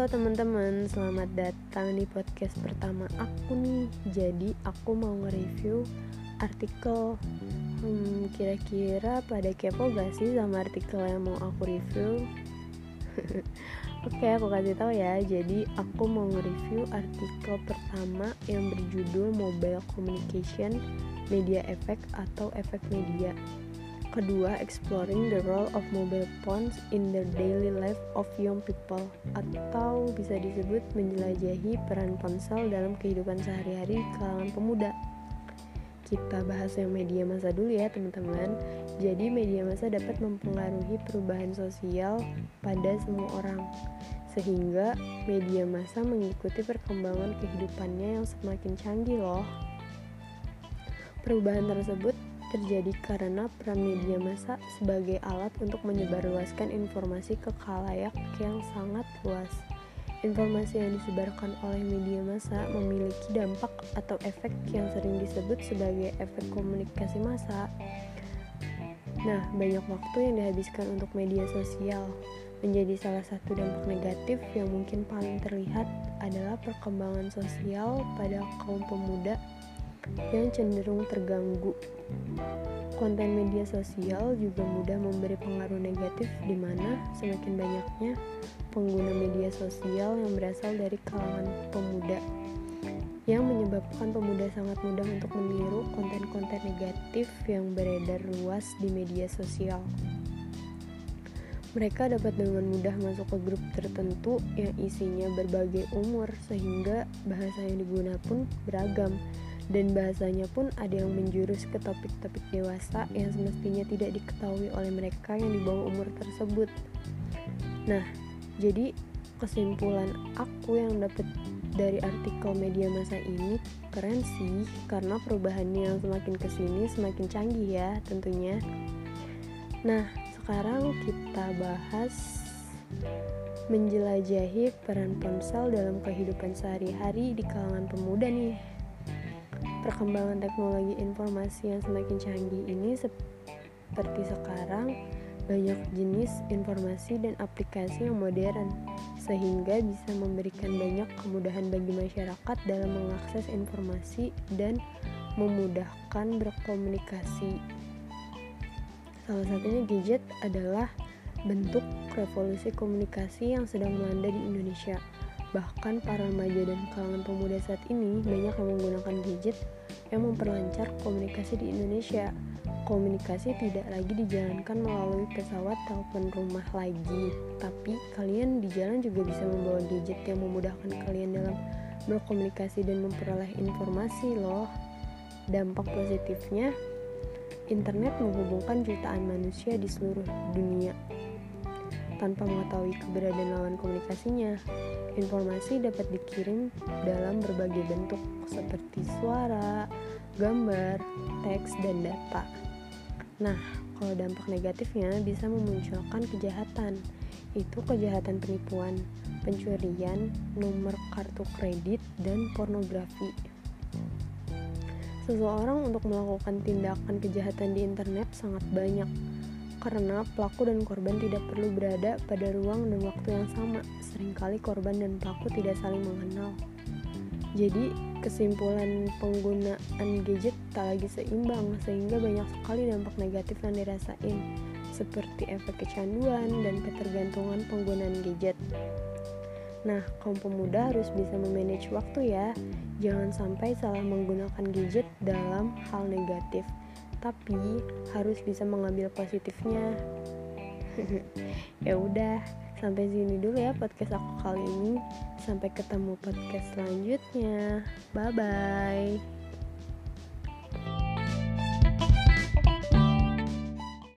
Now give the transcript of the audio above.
Halo teman-teman, selamat datang di podcast pertama aku nih. Jadi aku mau nge-review artikel. Hmm, kira-kira pada kepo gak sih sama artikel yang mau aku review? Oke, aku kasih tahu ya. Jadi aku mau nge-review artikel pertama yang berjudul Mobile Communication Media Effect atau efek media. Kedua, exploring the role of mobile phones in the daily life of young people atau bisa disebut menjelajahi peran ponsel dalam kehidupan sehari-hari kalangan pemuda. Kita bahas yang media masa dulu ya teman-teman. Jadi media masa dapat mempengaruhi perubahan sosial pada semua orang. Sehingga media masa mengikuti perkembangan kehidupannya yang semakin canggih loh. Perubahan tersebut terjadi karena peran media massa sebagai alat untuk menyebarluaskan informasi ke khalayak yang sangat luas. Informasi yang disebarkan oleh media massa memiliki dampak atau efek yang sering disebut sebagai efek komunikasi massa. Nah, banyak waktu yang dihabiskan untuk media sosial menjadi salah satu dampak negatif yang mungkin paling terlihat adalah perkembangan sosial pada kaum pemuda yang cenderung terganggu. Konten media sosial juga mudah memberi pengaruh negatif di mana semakin banyaknya pengguna media sosial yang berasal dari kalangan pemuda yang menyebabkan pemuda sangat mudah untuk meniru konten-konten negatif yang beredar luas di media sosial. Mereka dapat dengan mudah masuk ke grup tertentu yang isinya berbagai umur sehingga bahasa yang digunakan pun beragam dan bahasanya pun ada yang menjurus ke topik-topik dewasa yang semestinya tidak diketahui oleh mereka yang di bawah umur tersebut. Nah, jadi kesimpulan aku yang dapat dari artikel media masa ini keren sih karena perubahannya yang semakin ke sini semakin canggih ya tentunya. Nah, sekarang kita bahas menjelajahi peran ponsel dalam kehidupan sehari-hari di kalangan pemuda nih perkembangan teknologi informasi yang semakin canggih ini seperti sekarang banyak jenis informasi dan aplikasi yang modern sehingga bisa memberikan banyak kemudahan bagi masyarakat dalam mengakses informasi dan memudahkan berkomunikasi. Salah satunya gadget adalah bentuk revolusi komunikasi yang sedang melanda di Indonesia. Bahkan para remaja dan kalangan pemuda saat ini banyak yang menggunakan gadget yang memperlancar komunikasi di Indonesia. Komunikasi tidak lagi dijalankan melalui pesawat telepon rumah lagi, tapi kalian di jalan juga bisa membawa gadget yang memudahkan kalian dalam berkomunikasi dan memperoleh informasi loh. Dampak positifnya, internet menghubungkan jutaan manusia di seluruh dunia tanpa mengetahui keberadaan lawan komunikasinya. Informasi dapat dikirim dalam berbagai bentuk seperti suara, gambar, teks, dan data. Nah, kalau dampak negatifnya bisa memunculkan kejahatan. Itu kejahatan penipuan, pencurian, nomor kartu kredit, dan pornografi. Seseorang untuk melakukan tindakan kejahatan di internet sangat banyak karena pelaku dan korban tidak perlu berada pada ruang dan waktu yang sama. Seringkali korban dan pelaku tidak saling mengenal. Jadi, kesimpulan penggunaan gadget tak lagi seimbang sehingga banyak sekali dampak negatif yang dirasain seperti efek kecanduan dan ketergantungan penggunaan gadget. Nah, kaum pemuda harus bisa memanage waktu ya. Jangan sampai salah menggunakan gadget dalam hal negatif tapi harus bisa mengambil positifnya. Ya udah sampai sini dulu ya podcast aku kali ini. Sampai ketemu podcast selanjutnya. Bye bye